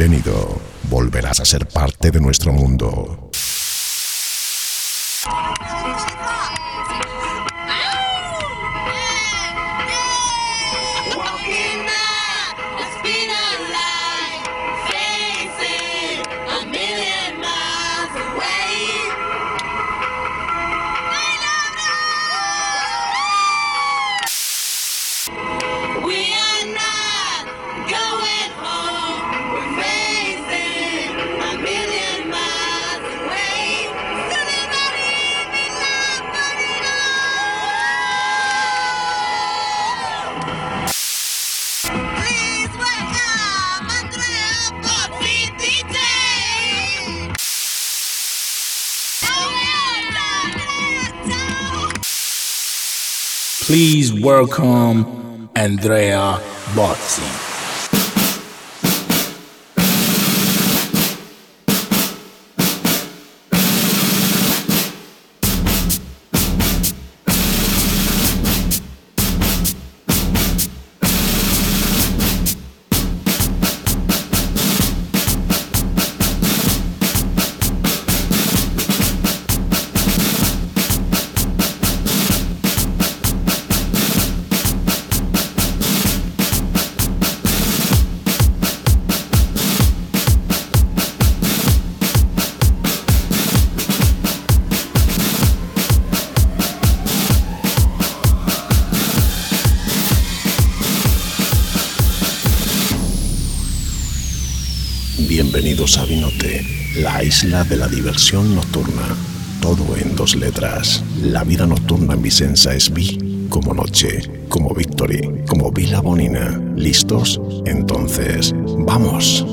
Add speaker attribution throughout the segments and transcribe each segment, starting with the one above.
Speaker 1: Bienvenido. Volverás a ser parte de nuestro mundo.
Speaker 2: Welcome Andrea
Speaker 3: Bozzi.
Speaker 1: De la diversión nocturna. Todo en dos letras. La vida nocturna en Vicenza es Vi como noche, como Victory, como Vila Bonina. ¿Listos? Entonces, ¡vamos!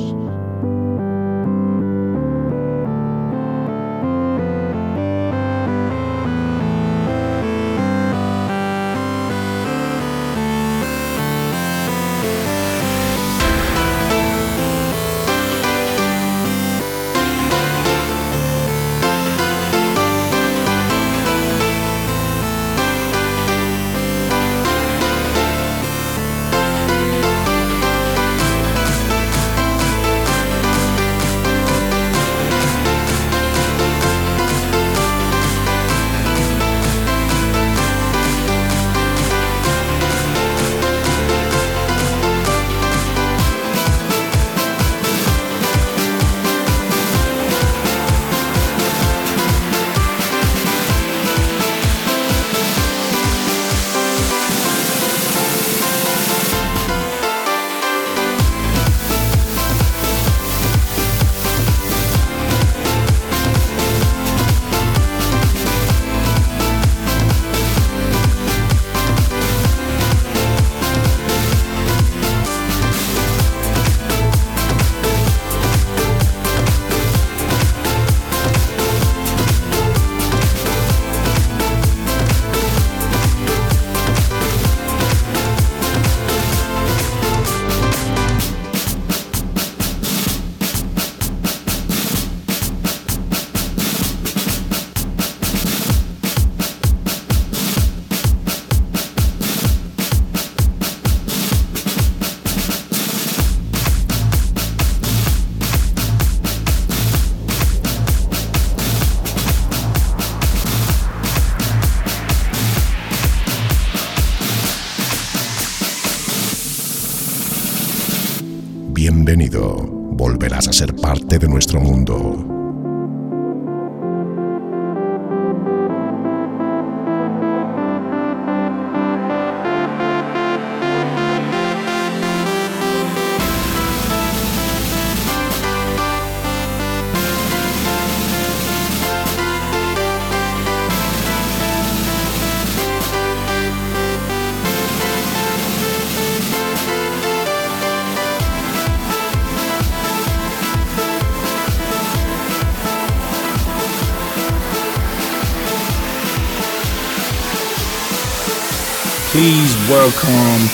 Speaker 3: Please welcome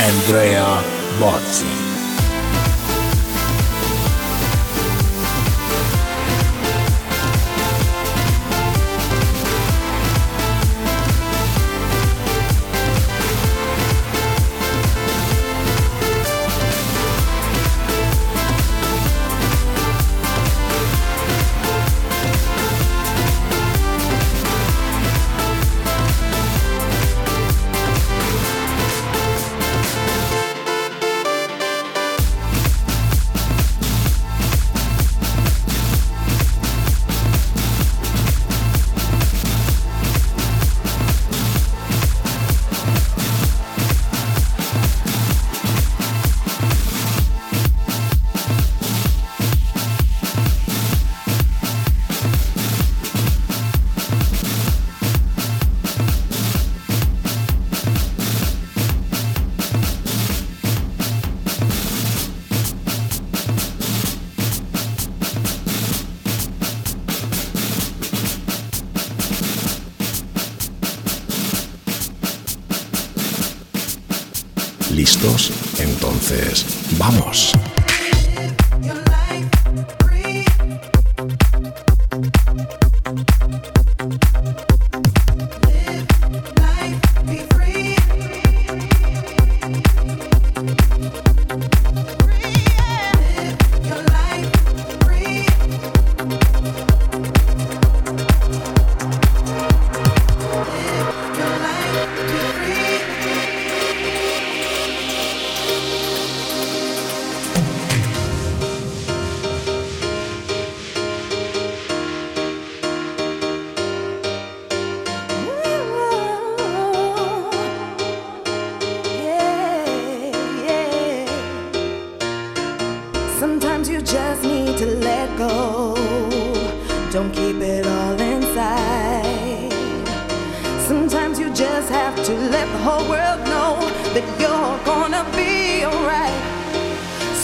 Speaker 3: Andrea Bozzi.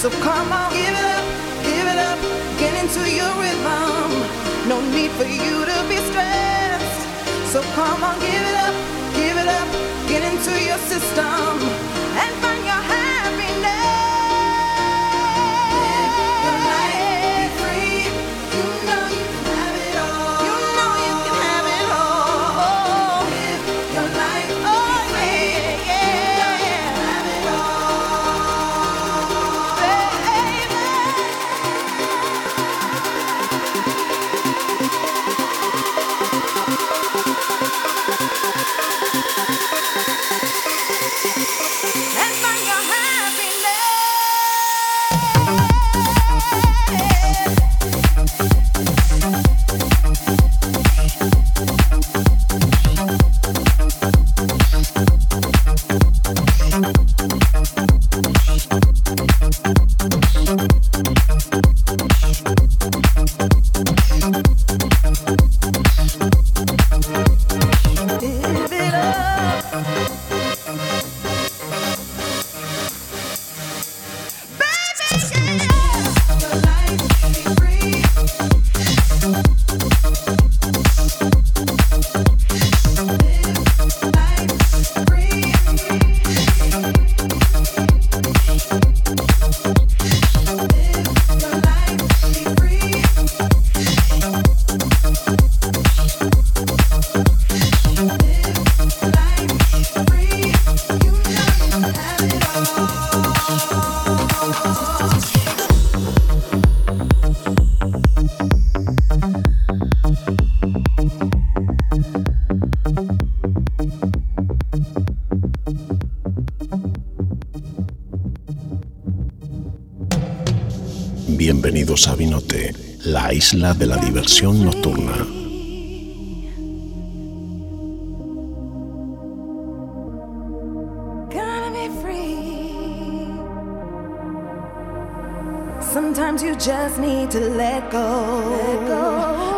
Speaker 4: So come on, give it up, give it up, get into your rhythm. No need for you to be stressed. So come on, give it up, give it up, get into your system
Speaker 3: isla de la diversión nocturna.
Speaker 4: Gonna be free. Sometimes you just need to let go.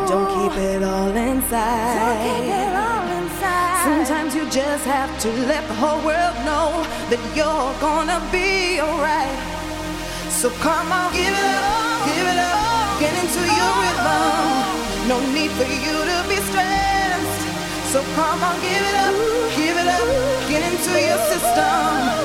Speaker 4: Don't keep it all inside. Sometimes you just have to let the whole world know that you're gonna be alright. So come on, give it up, give it up, get into your rhythm. No need for you to be stressed. So come on, give it up, give it up, get into your system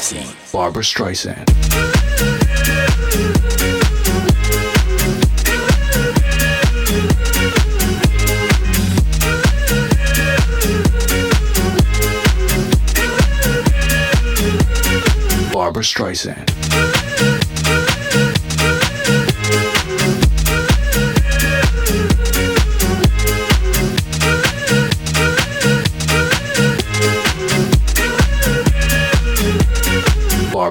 Speaker 5: Bozzi. Barbra Streisand. Barbra Streisand.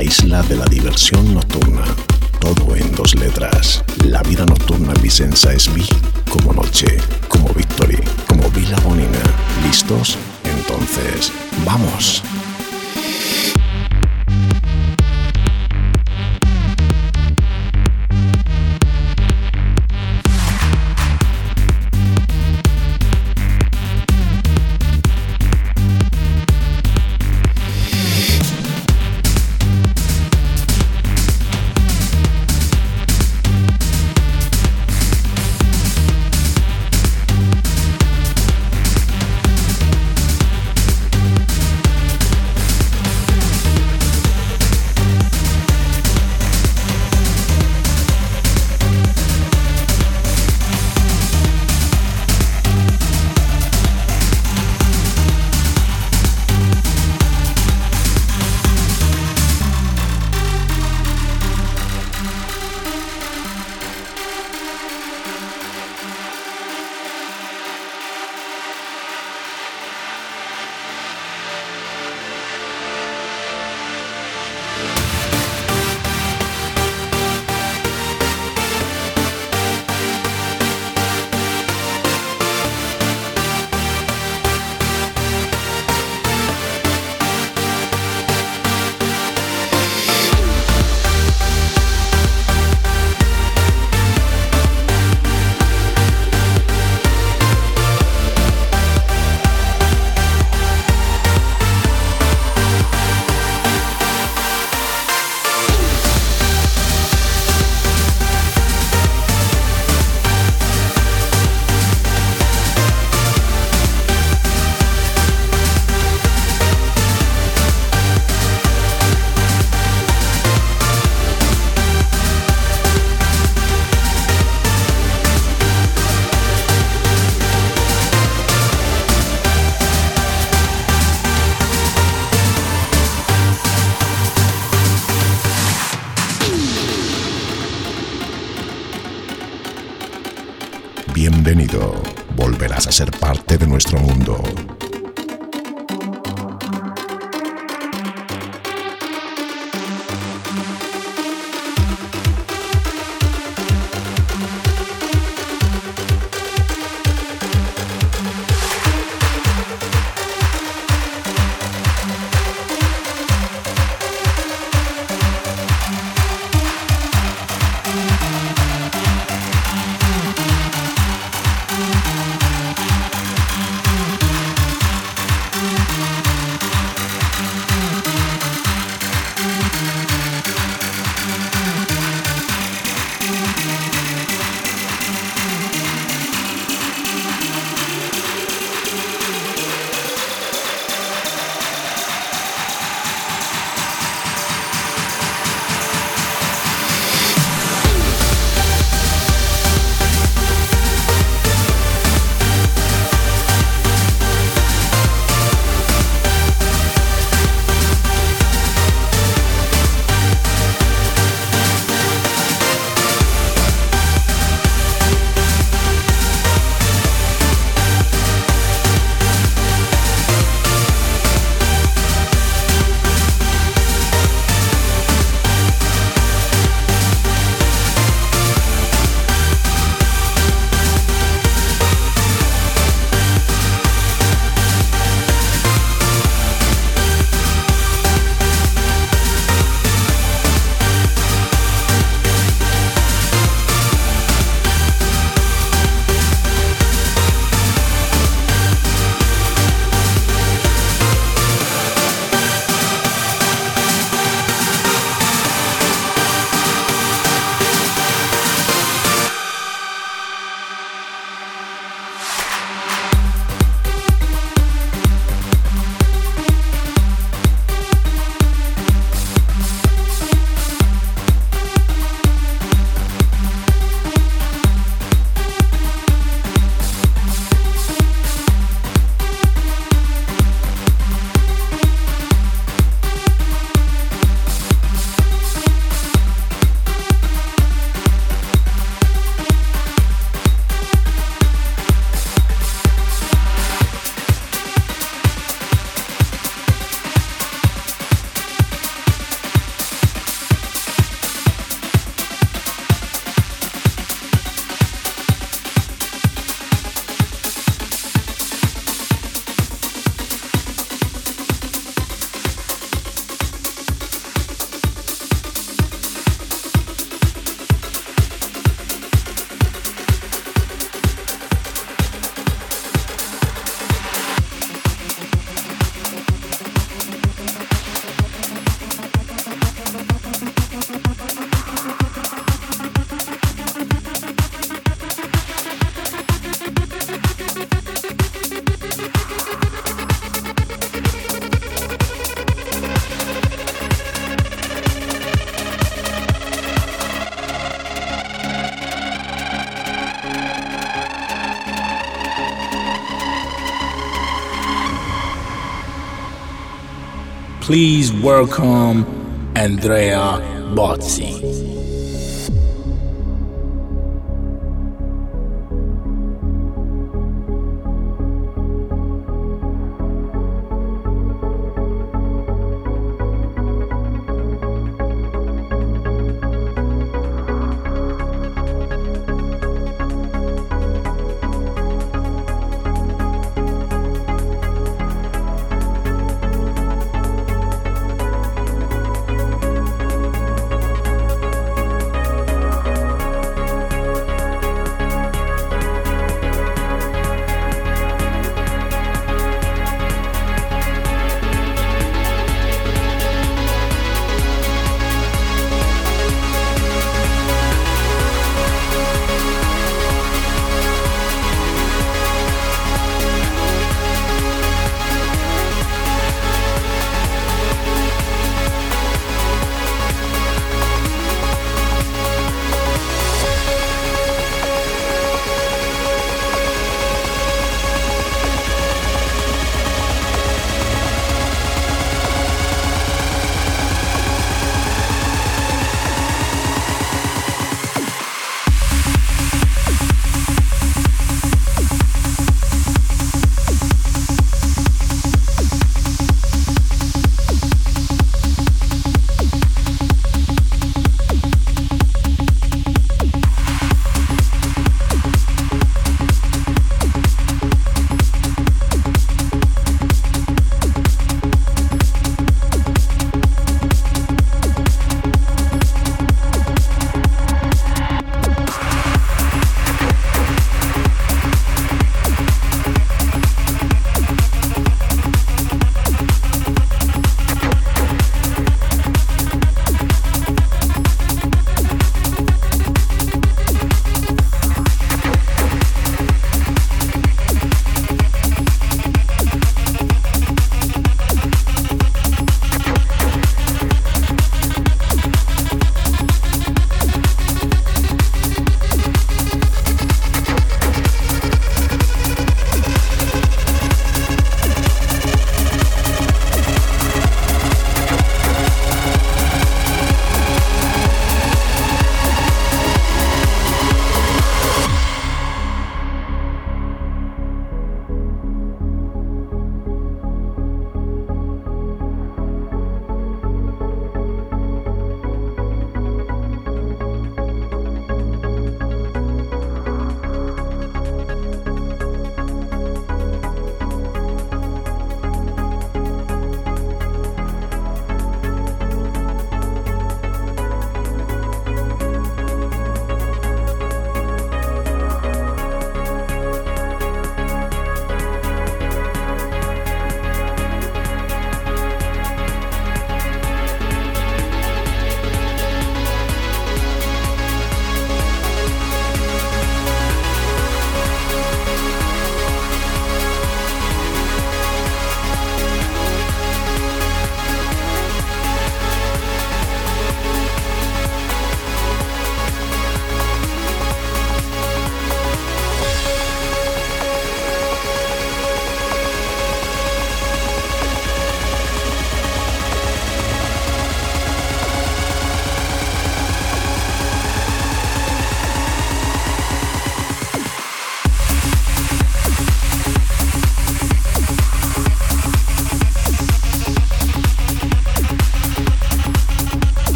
Speaker 3: La isla de la diversión nocturna. Todo en dos letras. La vida nocturna en Vicenza es Vi como noche, como Victory, como Vila Bonina. ¿Listos? Entonces, ¡vamos! Bienvenido. Volverás a ser parte de nuestro mundo.
Speaker 2: Please welcome Andrea Bozzi.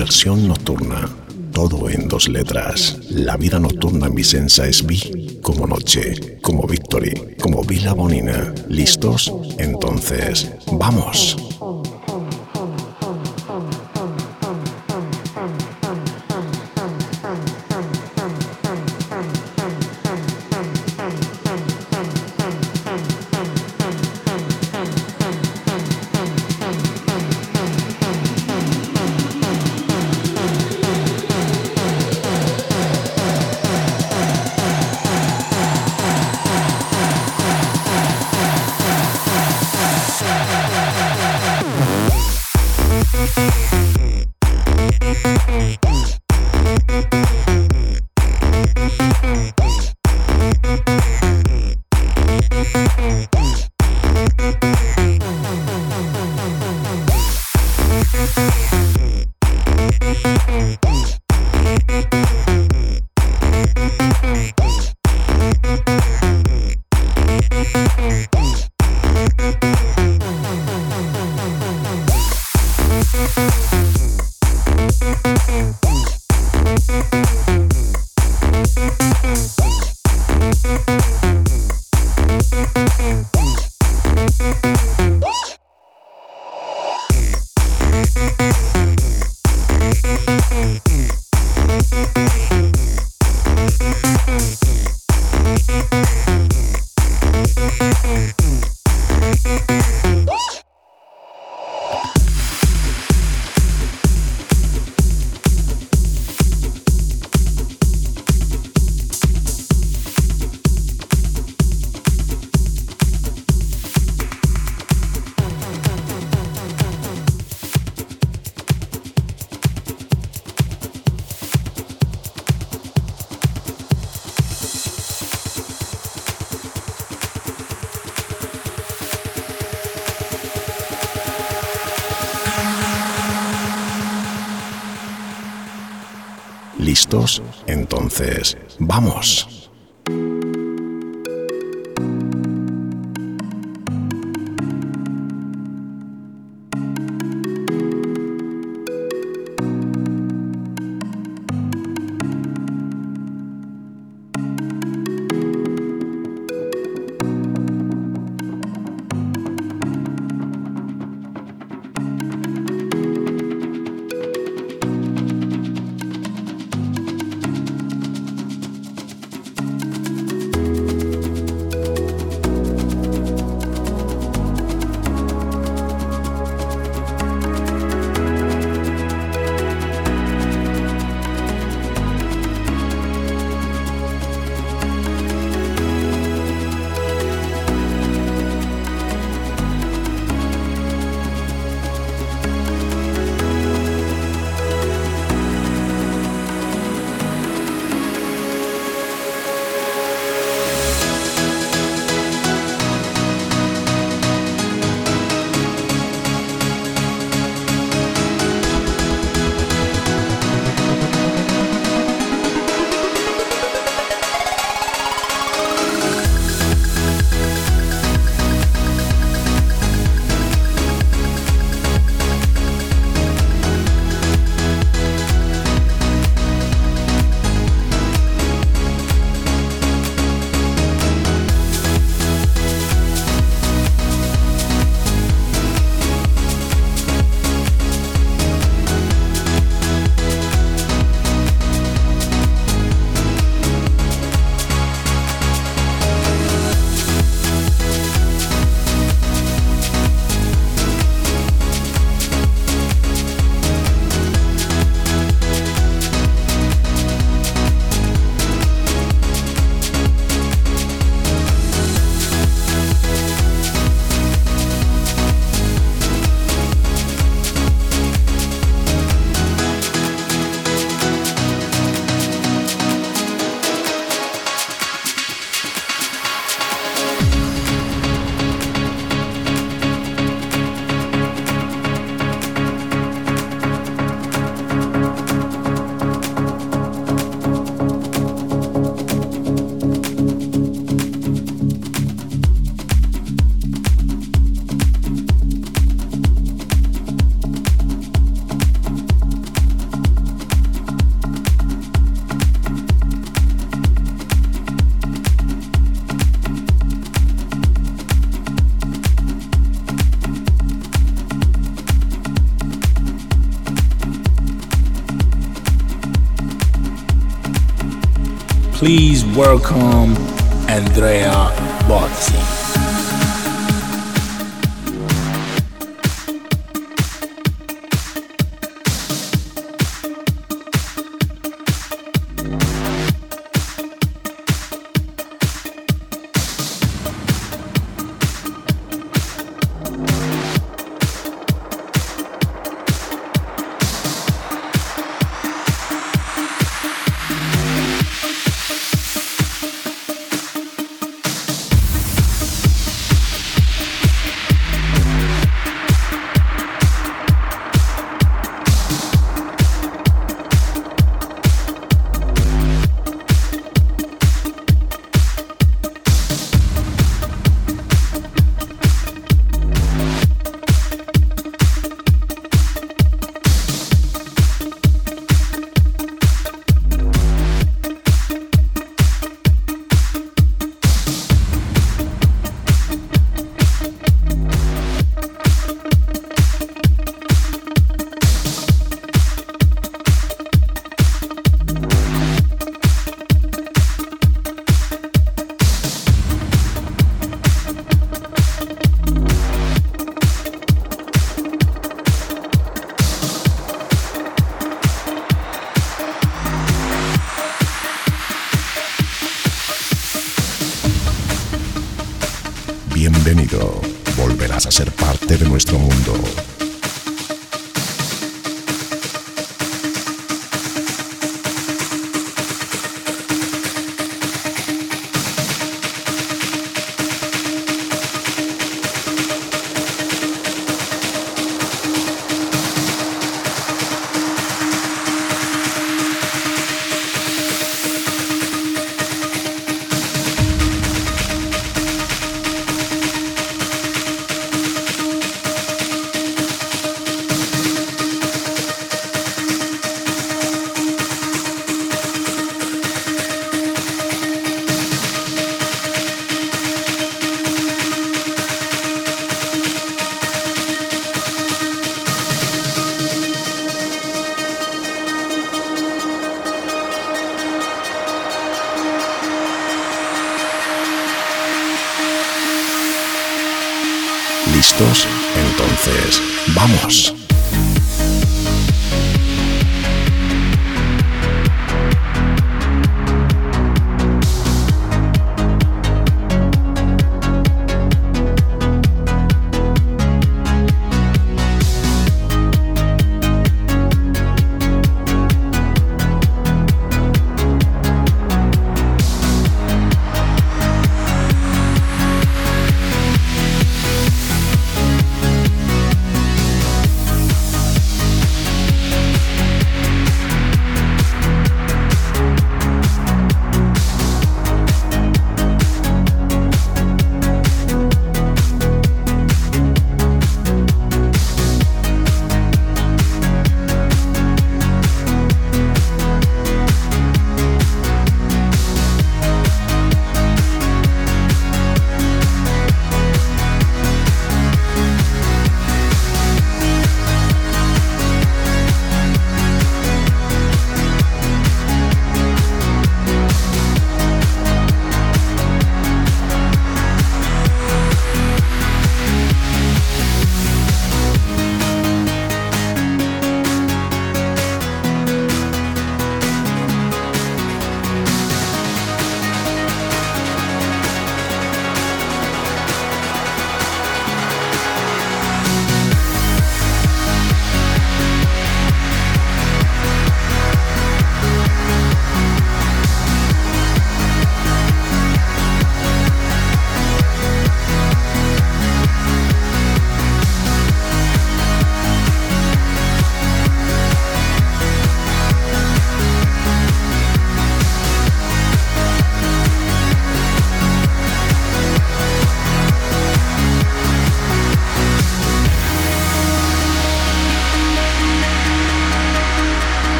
Speaker 3: Diversión nocturna. Todo en dos letras. La vida nocturna en Vicenza es Vi como noche, como victory, como Vila Bonina. ¿Listos? Entonces, ¡vamos! Welcome Andrea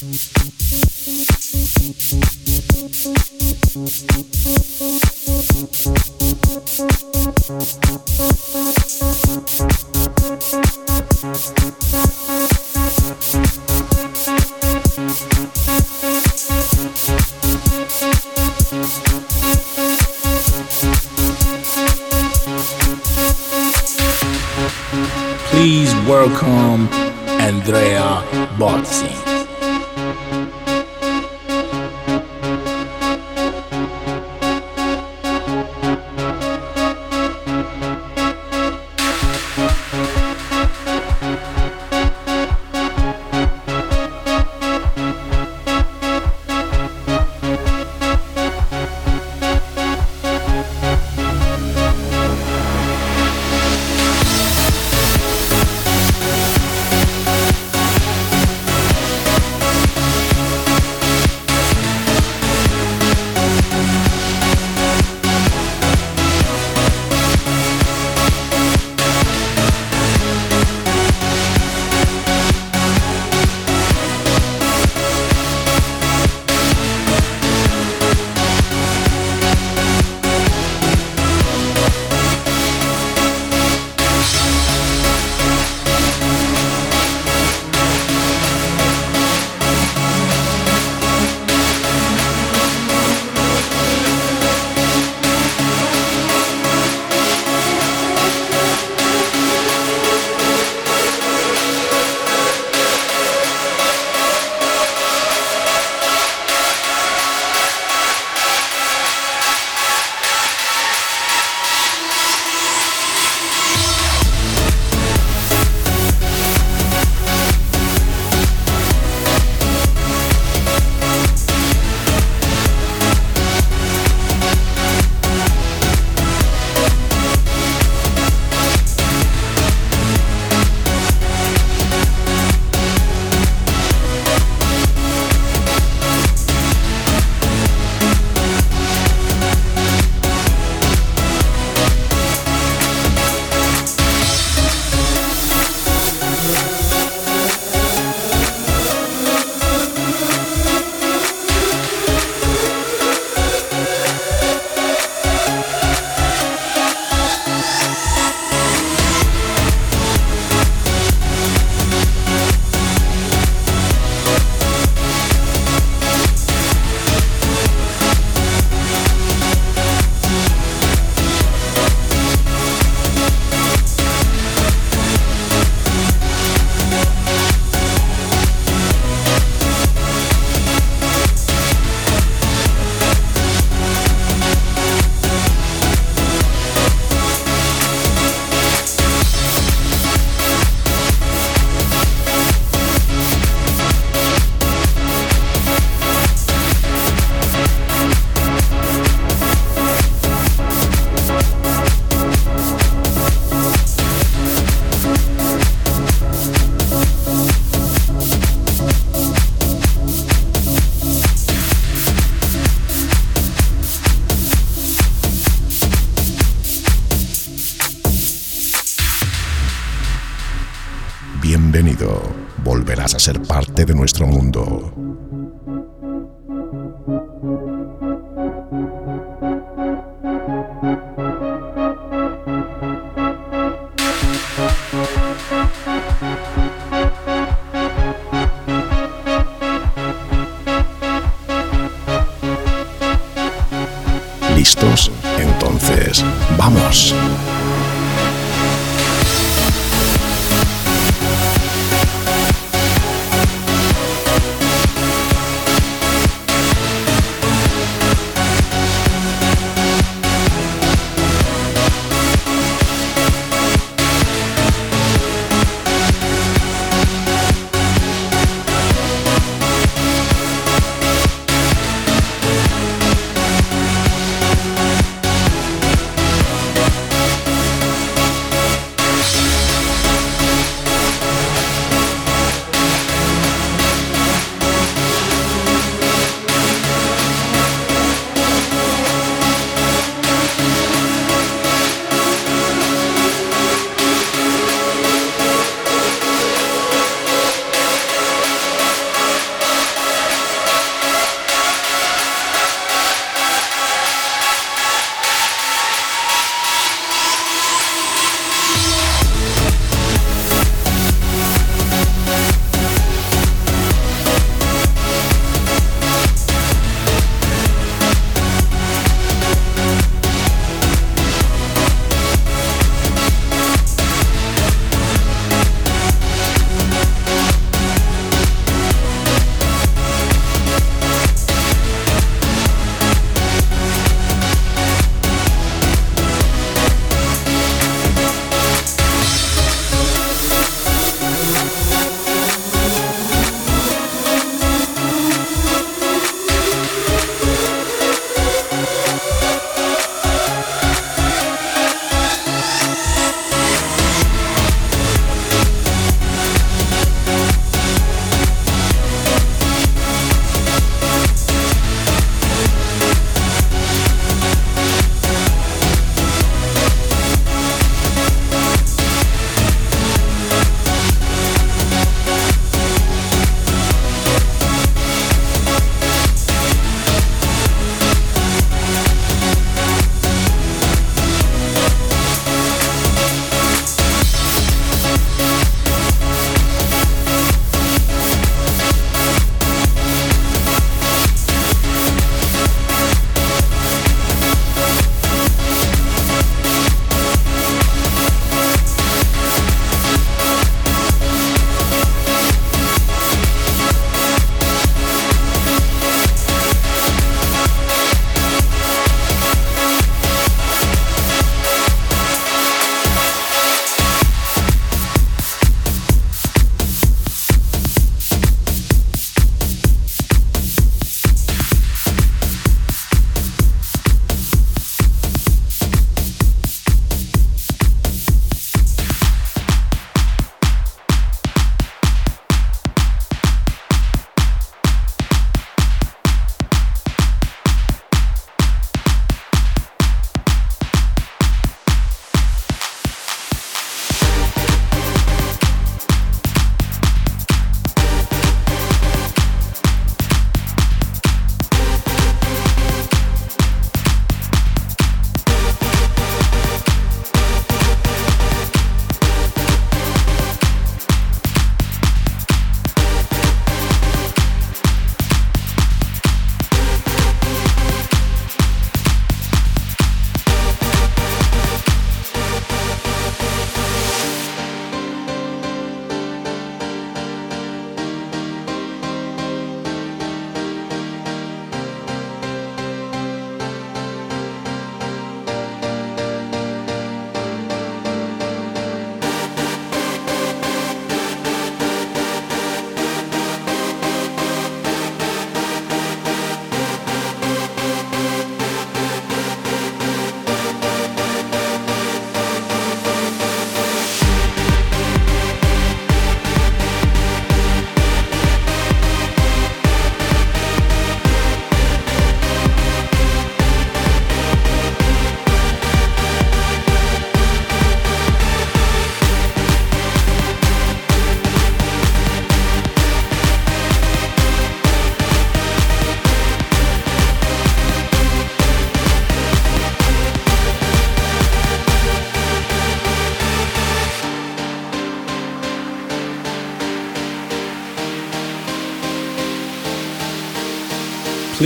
Speaker 2: Thank you.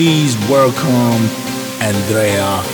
Speaker 6: Please welcome Andrea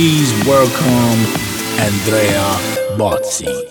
Speaker 7: Please welcome Andrea Bozzi.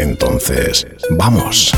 Speaker 3: Entonces, ¡vamos!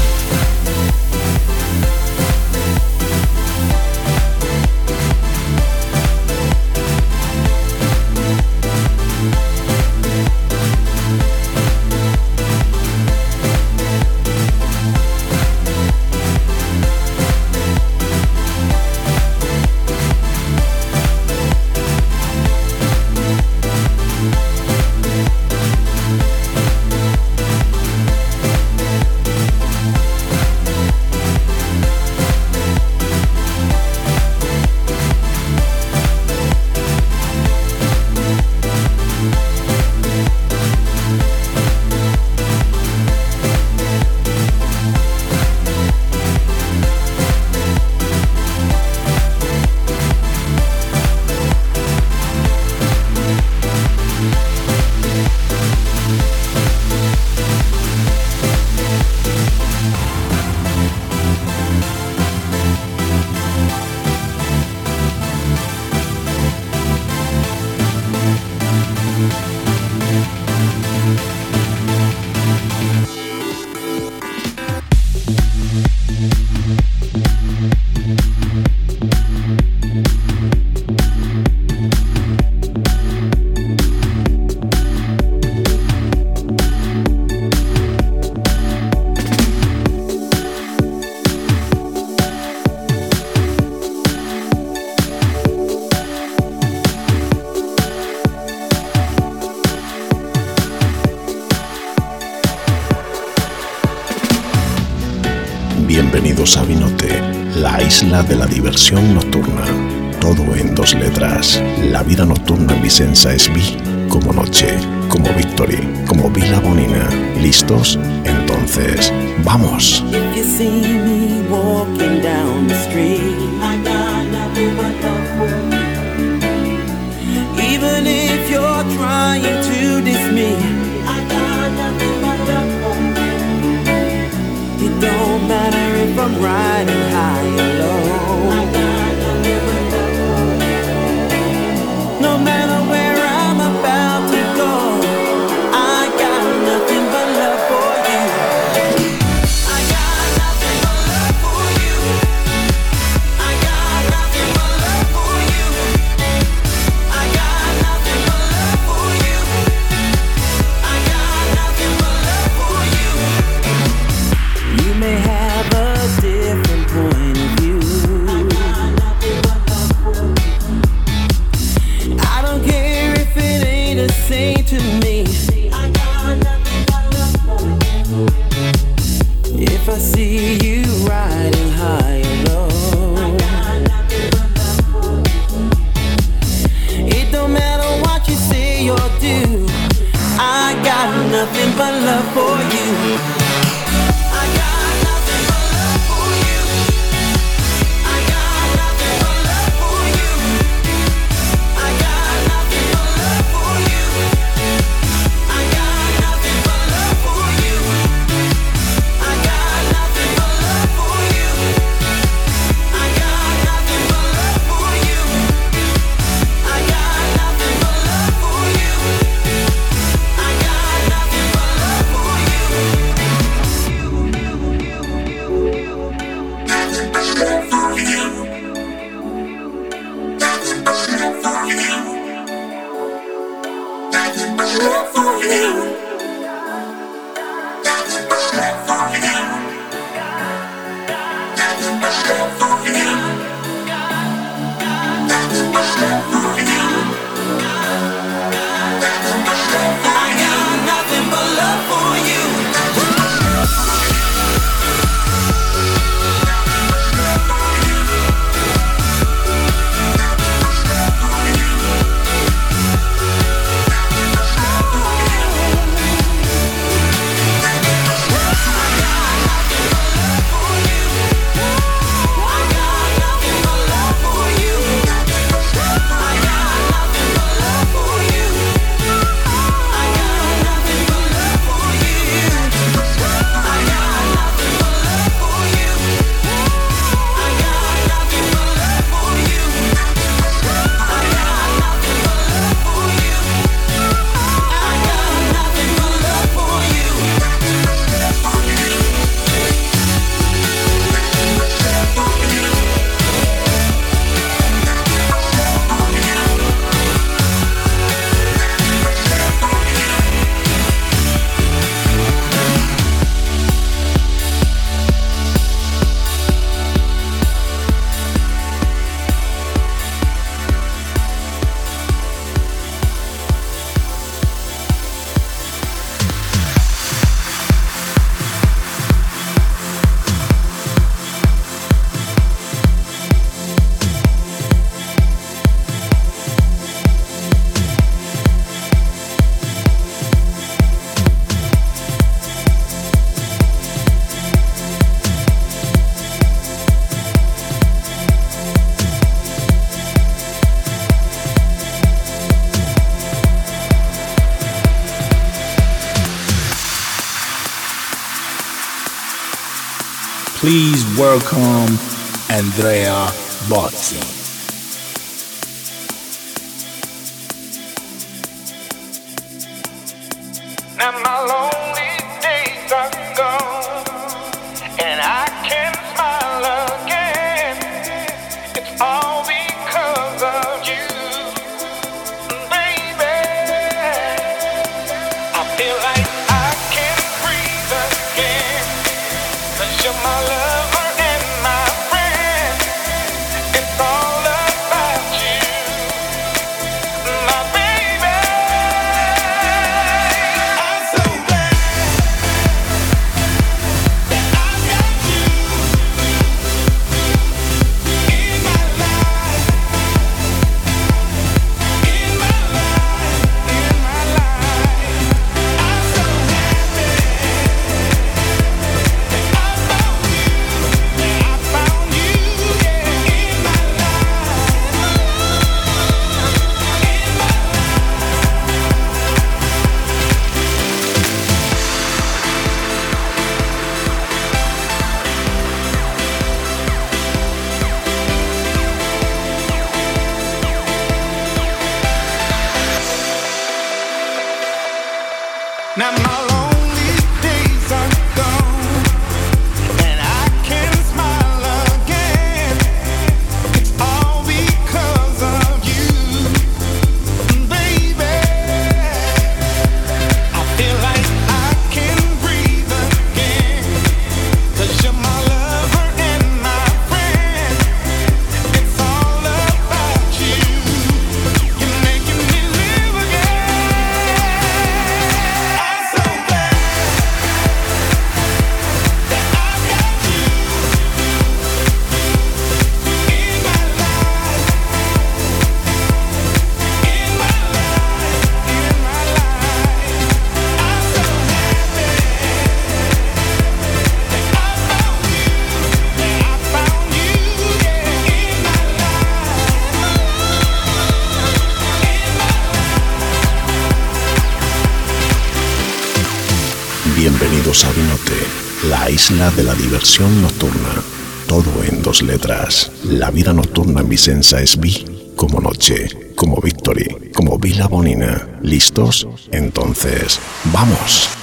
Speaker 3: De la diversión nocturna. Todo en dos letras. La vida nocturna en Vicenza es Vi como noche, como Victory, como Vila Bonina. ¿Listos? Entonces, ¡vamos!
Speaker 8: don't matter if I'm high
Speaker 7: welcome Andrea Bozzi.
Speaker 3: De la diversión nocturna. Todo en dos letras. La vida nocturna en Vicenza es Vi como noche, como Victory, como Vila Bonina. ¿Listos? Entonces, ¡vamos!